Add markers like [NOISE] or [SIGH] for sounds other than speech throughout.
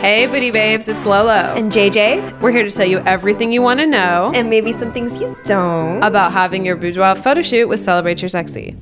Hey, Booty Babes, it's Lolo. And JJ. We're here to tell you everything you want to know And maybe some things you don't. about having your boudoir photo shoot with Celebrate Your Sexy.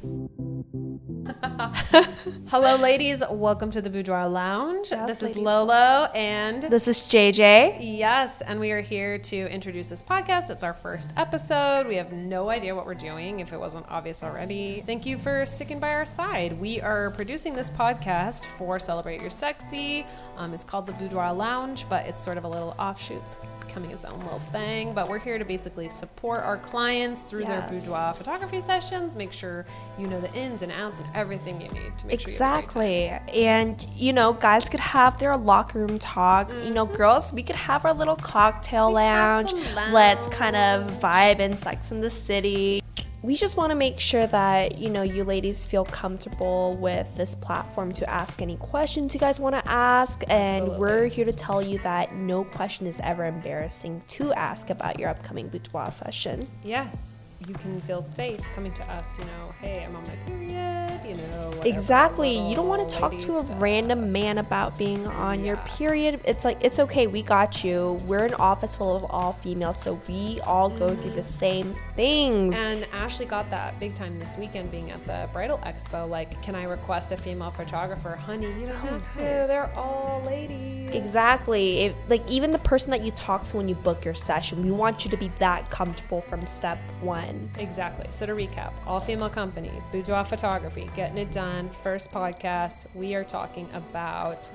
Hello, ladies. Welcome to the Boudoir Lounge. Yes, this is. Lolo, and This is JJ. yes, and we are here to introduce this podcast. It's our first episode. We have no idea what we're doing, if it wasn't obvious already. Thank you for sticking by our side. We are producing this podcast for Celebrate Your Sexy. Um, it's called the Boudoir Lounge, but it's sort of a little offshoot. It's becoming its own little thing. But we're here to basically support our clients through their boudoir photography sessions. Make sure you know the ins and outs and everything you need to make sure you have a great time. Exactly. And, you know, guys could have their locker room talk. You know, girls, we could have our little cocktail lounge. Mm-hmm. the Let's kind of vibe in Sex in the City. We just want to make sure that, you know, you ladies feel comfortable with this platform to ask any questions you guys want to ask. And we're here to tell you that no question is ever embarrassing to ask about your upcoming boudoir session. Yes, you can feel safe coming to us. You know, hey, I'm on my period. You know, whatever, Exactly. You don't want to talk to a stuff. random man about being on your period. It's like, it's okay. We got you. We're an office full of all females, so we all go through the mm-hmm. same things. And Ashley got that big time this weekend being at the bridal expo. Like, can I request a female photographer? Honey, you don't oh, have to. nice. They're all ladies. Exactly. If, like, even the person that you talk to when you book your session, we want you to be that comfortable from step one. Exactly. So to recap, all female company, boudoir photography, getting it done. First podcast, we are talking about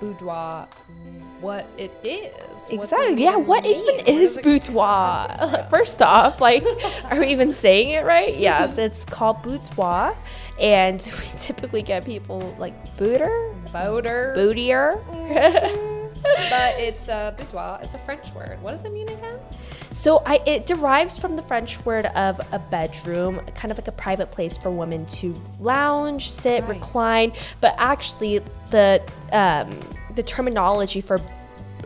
boudoir, what it is. Exactly. it Yeah. What mean? even What is boudoir? [LAUGHS] [LAUGHS] First off, like, are we even saying it right? [LAUGHS] Yes, it's called boudoir, and we typically get people like booter, Boater. bootier. Mm-hmm. But it's a boudoir. It's a French word. What does it mean again? So I, it derives from the French word of a bedroom, kind of like a private place for women to lounge, sit, Nice. recline. But actually, the um, the terminology for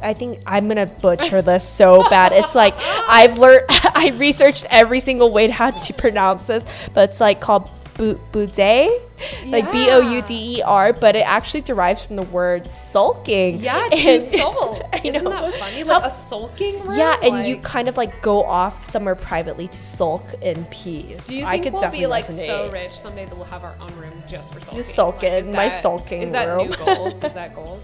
I think I'm gonna butcher this so bad. It's like I've learned, [LAUGHS] I researched every single way to how to pronounce this, but it's like called boudet, [LAUGHS] like B O U D E R, but it actually derives from the word sulking. Yeah, [LAUGHS] to sulk. [LAUGHS] I Isn't that funny? Like How- a sulking room? yeah, and you kind of like go off somewhere privately to sulk in peace. Do you I think could we'll be like resonate. so rich someday that we'll have our own room just for sulking? Just sulking, my that- sulking Is that room. new goals? Is that goals?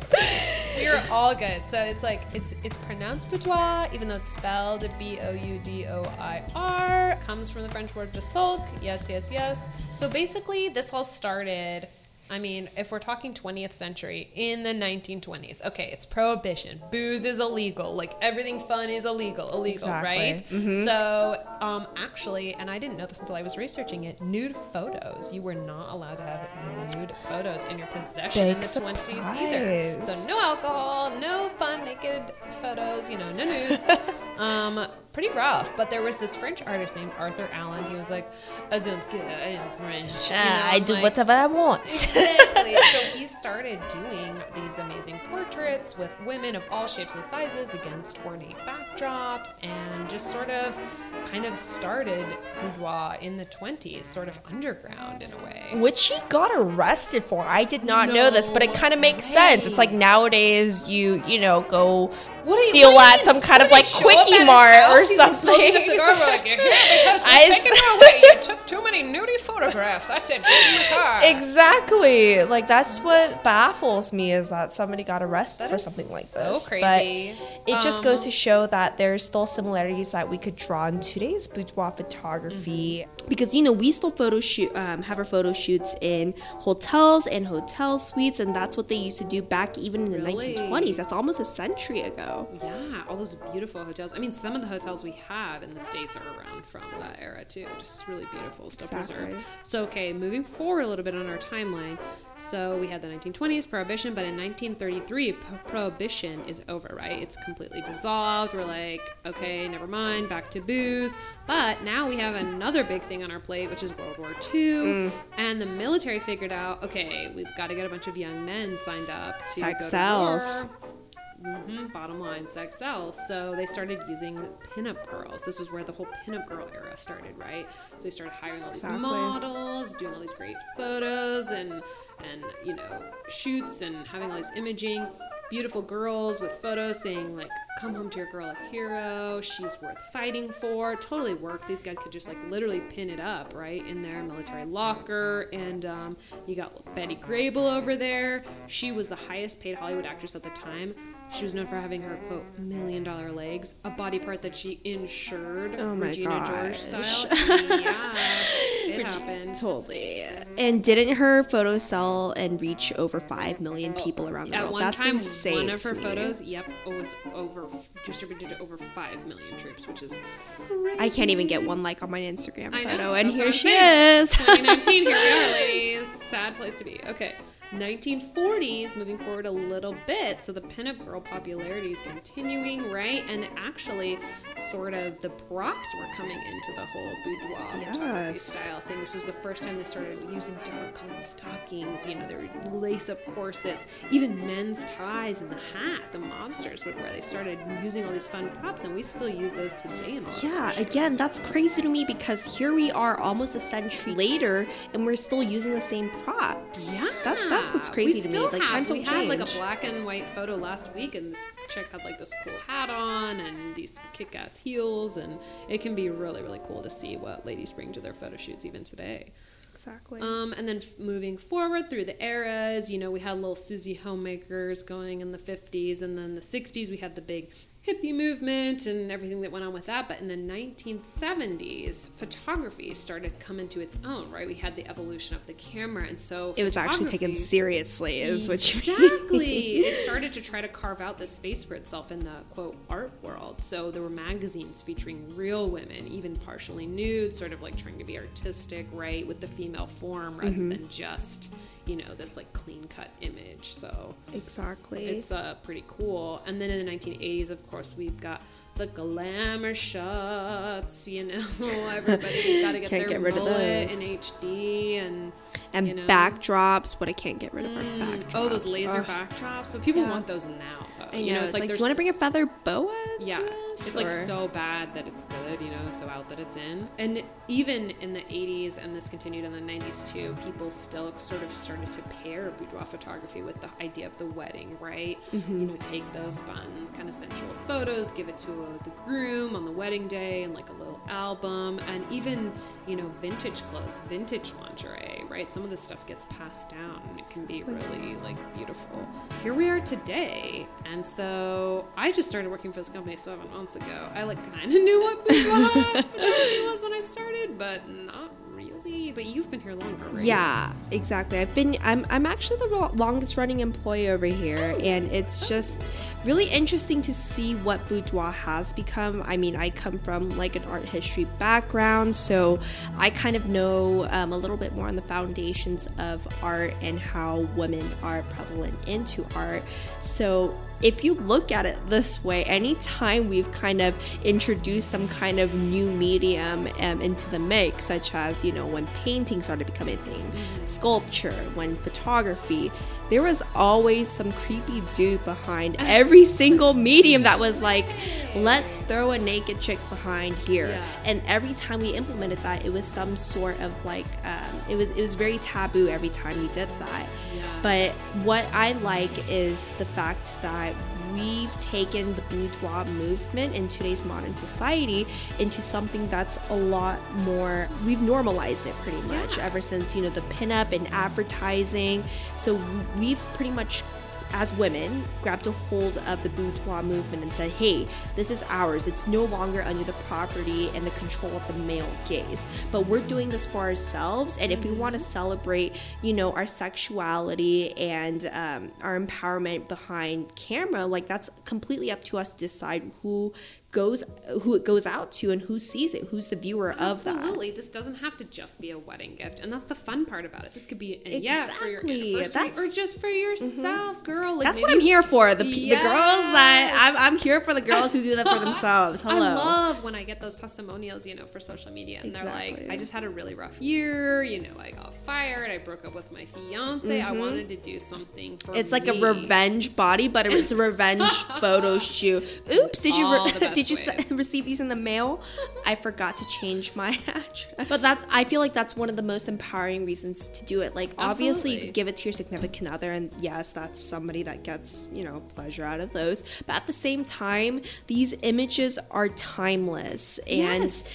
We're all good. So it's like it's it's pronounced boudoir, even though it's spelled B O U D O I R. Comes from the French word to sulk. Yes, yes, yes. So basically, this all started. I mean, if we're talking 20th century, in the 1920s, okay, it's prohibition. Booze is illegal. Like everything fun is illegal, illegal, right? Mm-hmm. So, um, actually, and I didn't know this until I was researching it. Nude photos. You were not allowed to have nude photos in your possession in Big the 20s either. So no alcohol, no fun naked photos. You know, no nudes. [LAUGHS] um, pretty rough. But there was this French artist named Arthur Allen. He was like, "I don't care. I am French." You know, Ah, I do like- whatever I want. [LAUGHS] exactly. so he started doing these amazing portraits with women of all shapes and sizes against ornate backdrops and just sort of kind of started boudoir in the 20s, sort of underground in a way. Which he got arrested for. I did not know this, but it kind of makes sense. It's like nowadays you, you know, go What steal you at some kind of like quickie mart or house? He's, like, something. smoking [LAUGHS] a cigar. We're like, here I away. You took too many nudie photographs. That's it. Get in the car. Exactly. Like that's what baffles me is that somebody got arrested That for something like so this. crazy. But it just goes Um, to show that there's still similarities that we could draw in today's boudoir photography. Mm-hmm. Because you know we still photo shoot, um, have our photo shoots in hotels and hotel suites, and that's what they used to do back even in the Really? 1920s. That's almost a century ago. Yeah, all those beautiful hotels. I mean, some of the hotels we have in the States are around from that era too. Just really beautiful, still Exactly. preserved. So, okay, moving forward a little bit on our timeline. So, we had the 1920s prohibition, but in 1933, pro- prohibition is over, right? It's completely dissolved. We're like, okay, never mind, back to booze. But now we have another big thing on our plate, which is World War II. Mm. And the military figured out, okay, we've got to get a bunch of young men signed up to Sex go to sells. war. Hmm bottom line, sex sells. So they started using pinup girls. This was where the whole pinup girl era started, right? So they started hiring all these Exactly. models, doing all these great photos and and you know shoots and having all this imaging beautiful girls with photos saying like come home to your girl a hero she's worth fighting for totally worked these guys could just like literally pin it up right in their military locker and um, you got betty grable over there she was the highest paid hollywood actress at the time she was known for having her quote million dollar legs, a body part that she insured Oh my Regina George style. [LAUGHS] yeah, it happened. Totally. And didn't her photos sell and reach over 5 million oh, people around the At world? one That's time, insane. one of her photos, yep, was over distributed to over five million troops, which is I can't even get one like on my Instagram I know, photo, and here she saying. is. [LAUGHS] 2019, here we are, ladies. Sad place to be. Okay. 1940s, moving forward a little bit. So the pinup girl popularity is continuing, right? And actually, sort of the props were coming into the whole boudoir photography style thing. This was the first time they started using different colored stockings. You know, their lace-up corsets, even men's ties and the hat. The mobsters would wear. They started using all these fun props, and we still use those today. In a lot of Yeah, again, that's crazy to me because here we are almost a century later and we're still using the same props. Yeah, That's that's what's crazy we to me. still Like have, times we had change. like a black and white photo last week, and this chick had like this cool hat on and these kick-ass heels, and it can be really really cool to see what ladies bring to their photo shoots even today. exactly. Um, and then f- moving forward through the eras, you know, we had little Susie homemakers going in the 50s, and then the 60s we had the big hippie movement and everything that went on with that. But in the 1970s, photography started coming to its own, right? We had the evolution of the camera, and so it was actually taken seriously, is what you mean. Exactly. [LAUGHS] it started to try to carve out this space for itself in the quote art world. So there were magazines featuring real women, even partially nude, sort of like trying to be artistic, right, with the female form rather Mm-hmm. than just, you know, this like clean cut image. So Exactly. it's uh, pretty cool. And then in the 1980s, of course, we've got the glamour shots. You know, [LAUGHS] everybody got to get Can't their get rid of mullet in. HD and and you know. backdrops, what I can't get rid of are backdrops. Oh, those laser Ugh. backdrops. But people Yeah. want those now. Though. I know. it's, like, do you want to bring a feather boa? Yeah, us, it's like so bad that it's good, you know, so out that it's in. And even in the 80s, and this continued in the 90s too, people still sort of started to pair boudoir photography with the idea of the wedding, right? Mm-hmm. You know, take those fun, kind of sensual photos, give it to the groom on the wedding day, and like a little album, and even, you know, vintage clothes, vintage lingerie, right? Some of this stuff gets passed down, and it can be really like beautiful. Here we are today, and so I just started working for this company seven months ago. I like kind of knew what boudoir photography [LAUGHS] was when I started, but not really. But you've been here longer, right? Yeah, exactly. I've been I'm I'm actually the longest running employee over here and it's just really interesting to see what boudoir has become. I mean, I come from like an art history background, so I kind of know um, a little bit more on the foundations of art and how women are prevalent into art. So if you look at it this way, anytime we've kind of introduced some kind of new medium um, into the mix, such as, you know, when painting started becoming a thing, sculpture, when photography, there was always some creepy dude behind [LAUGHS] every single medium that was like, let's throw a naked chick behind here. Yeah. And every time we implemented that, it was some sort of like, um, it was it was very taboo every time we did that. Yeah. But what I like is the fact that we've taken the boudoir movement in today's modern society into something that's a lot more we've normalized it pretty much ever since you know the pinup and advertising. So we've pretty much as women grabbed a hold of the boudoir movement and said hey this is ours. It's no longer under the property and the control of the male gaze. But we're doing this for ourselves and if we want to celebrate you know our sexuality and um, our empowerment behind camera like that's completely up to us to decide who goes who it goes out to and who sees it who's the viewer of that Absolutely. This doesn't have to just be a wedding gift. And that's the fun part about it. This could be, and yeah, for your Exactly. anniversary That's- Mm-hmm. or just for yourself, girl. Like that's what I'm here for. The, pe- the girls that I'm, I'm here for the girls who do that for [LAUGHS] themselves. Hello. I love when I get those testimonials, you know, for social media, and they're like, "I just had a really rough year. You know, I got fired. I broke up with my fiance. I wanted to do something for Mm-hmm. it's like a revenge body, but it's a revenge [LAUGHS] photo shoot. Oops! Did you re- best [LAUGHS] did you se- ways. [LAUGHS] receive these in the mail? I forgot to change my [LAUGHS] address. But that's I feel like that's one of the most empowering reasons to do it. Like obviously you could give it to your significant other, and yes, that's somebody somebody that gets, you know, pleasure out of those. But at the same time, these images are timeless and Yes.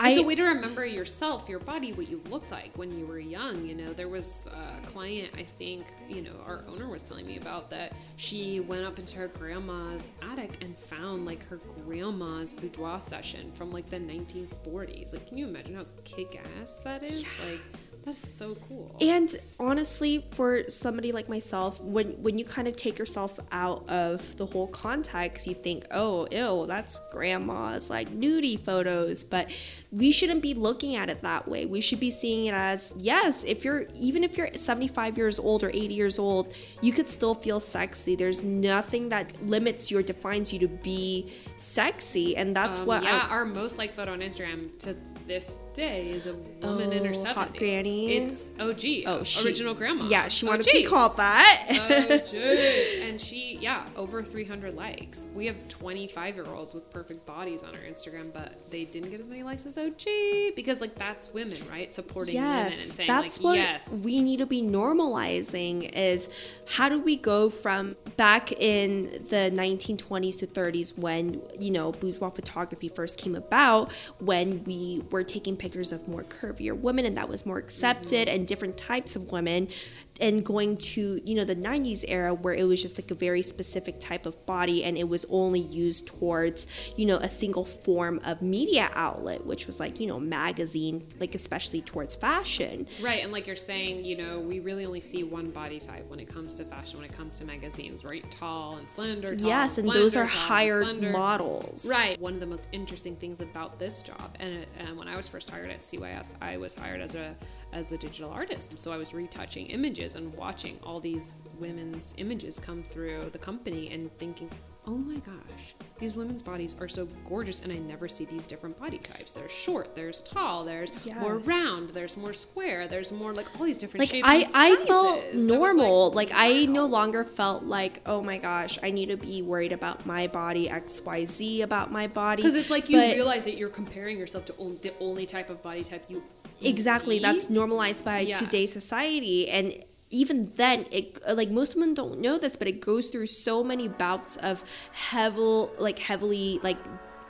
I it's a way to remember yourself, your body, what you looked like when you were young. You know, there was a client, I think, you know, our owner was telling me about that. She went up into her grandma's attic and found like her grandma's boudoir session from like the 1940s. Like, can you imagine how kick ass that is? Like, that's so cool. And honestly, for somebody like myself, when when you kind of take yourself out of the whole context, you think, "Oh, ew, that's grandma's like nudie photos." But we shouldn't be looking at it that way. We should be seeing it as, yes, if you're even if you're 75 years old or 80 years old, you could still feel sexy. There's nothing that limits you or defines you to be sexy, and that's Um, what yeah, I, our most like photo on Instagram to this day is a woman in her Oh, 70s. hot granny? It's OG, oh, she, original grandma. Yeah, she wanted OG. to be called that. OG. [LAUGHS] and she, yeah, over 300 likes. We have 25 year olds with perfect bodies on our Instagram, but they didn't get as many likes as OG because, like, that's women, right? Supporting women and yes saying, that's like, what yes. we need to be normalizing is how do we go from back in the 1920s to 30s when you know boudoir photography first came about when we were taking pictures of more curvier women and that was more accepted and different types of women and going to you know the 90s era where it was just like a very specific type of body and it was only used towards you know a single form of media outlet which was like you know magazine like especially towards fashion Right, and like you're saying, you know, we really only see one body type when it comes to fashion, when it comes to magazines, right? Tall and slender. Tall yes and slender, those are hired models Right. One of the most interesting things about this job, and, and when I was first hired at CYS, I was hired as a as a digital artist. So I was retouching images and watching all these women's images come through the company and thinking, oh my gosh, these women's bodies are so gorgeous, and I never see these different body types. There's short, there's tall, there's more Yes. round, there's more square, there's more like all these different like shapes. I, I felt It was normal like, i no longer felt like oh my gosh i need to be worried about my body xyz about my body Because it's like you But- realize that you're comparing yourself to on- the only type of body type you you exactly see. that's normalized by Yeah. today's society and even then it like most women don't know this but it goes through so many bouts of heavy like heavily like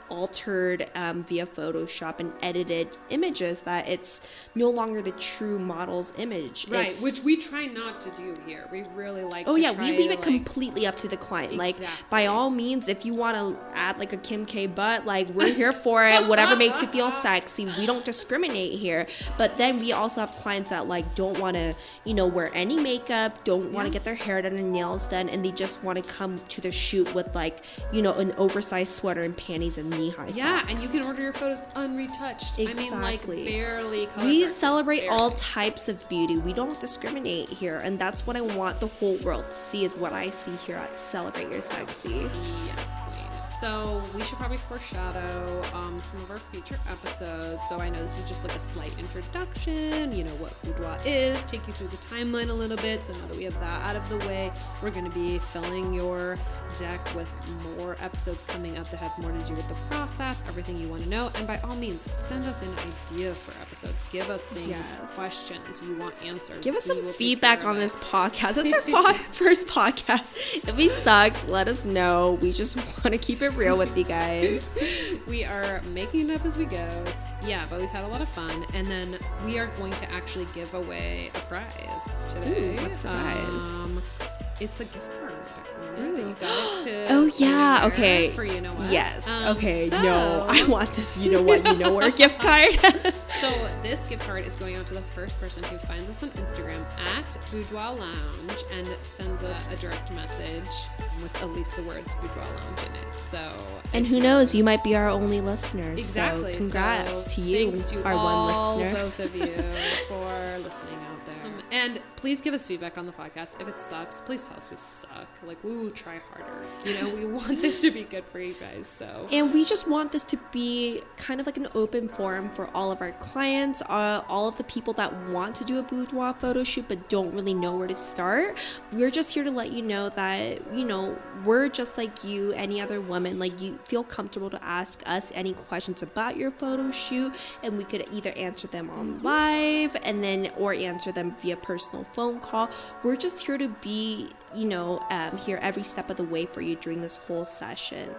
altered um, via photoshop and edited images that it's no longer the true model's image right It's- which we try not to do here we really like Oh yeah, we leave it like, completely up to the client. Like by all means, if you want to add like a Kim K butt, like we're here for it. Whatever makes you feel sexy. We don't discriminate here. But then we also have clients that like don't want to, you know, wear any makeup, don't want to Yeah. get their hair done and nails done, and they just want to come to the shoot with like, you know, an oversized sweater and panties and knee high yeah socks. and you can order your photos unretouched i mean like barely color We celebrate barely. all types of beauty. We don't discriminate here, and that's what I want the whole world to see. Is what I see here at Celebrate Your Sexy. Yes. So we should probably foreshadow um, some of our future episodes. So I know this is just like a slight introduction. You know what boudoir is. Take you through the timeline a little bit. So now that we have that out of the way, we're going to be filling your deck with more episodes coming up that have more to do with the process, everything you want to know. And by all means, send us in ideas for episodes. Give us things, Yes. questions you want answered. Give us We some feedback on this podcast. It's our [LAUGHS] [LAUGHS] first podcast. If we sucked, let us know. We just [LAUGHS] want to keep it real with you guys. [LAUGHS] we are making it up as we go. Yeah, but we've had a lot of fun, and then we are going to actually give away a prize today. Ooh, what's the prize? Um, it's a gift card. Remember that you got it to Oh, yeah, okay. For you know what? Yes. Um, okay. so- No, I want this. You know what? You know where [LAUGHS] gift card. [LAUGHS] So this gift card is going out to the first person who finds us on Instagram at Boudoir Lounge and sends us a direct message with at least the words Boudoir Lounge in it. So and who knows? You might be our only listener. Exactly. So congrats So to you, to our one listener. both of you, [LAUGHS] for listening out there. And please give us feedback on the podcast. If it sucks, please tell us we suck. Like we will try harder. You know, we want this to be good for you guys. So And we just want this to be kind of like an open forum for all of our clients, uh, all of the people that want to do a boudoir photo shoot but don't really know where to start. We're just here to let you know that, you know, we're just like you, any other woman. Like, you feel comfortable to ask us any questions about your photo shoot, and we could either answer them on live and then, or answer them via a personal phone call. We're just here to be, you know, um, here every step of the way for you during this whole session.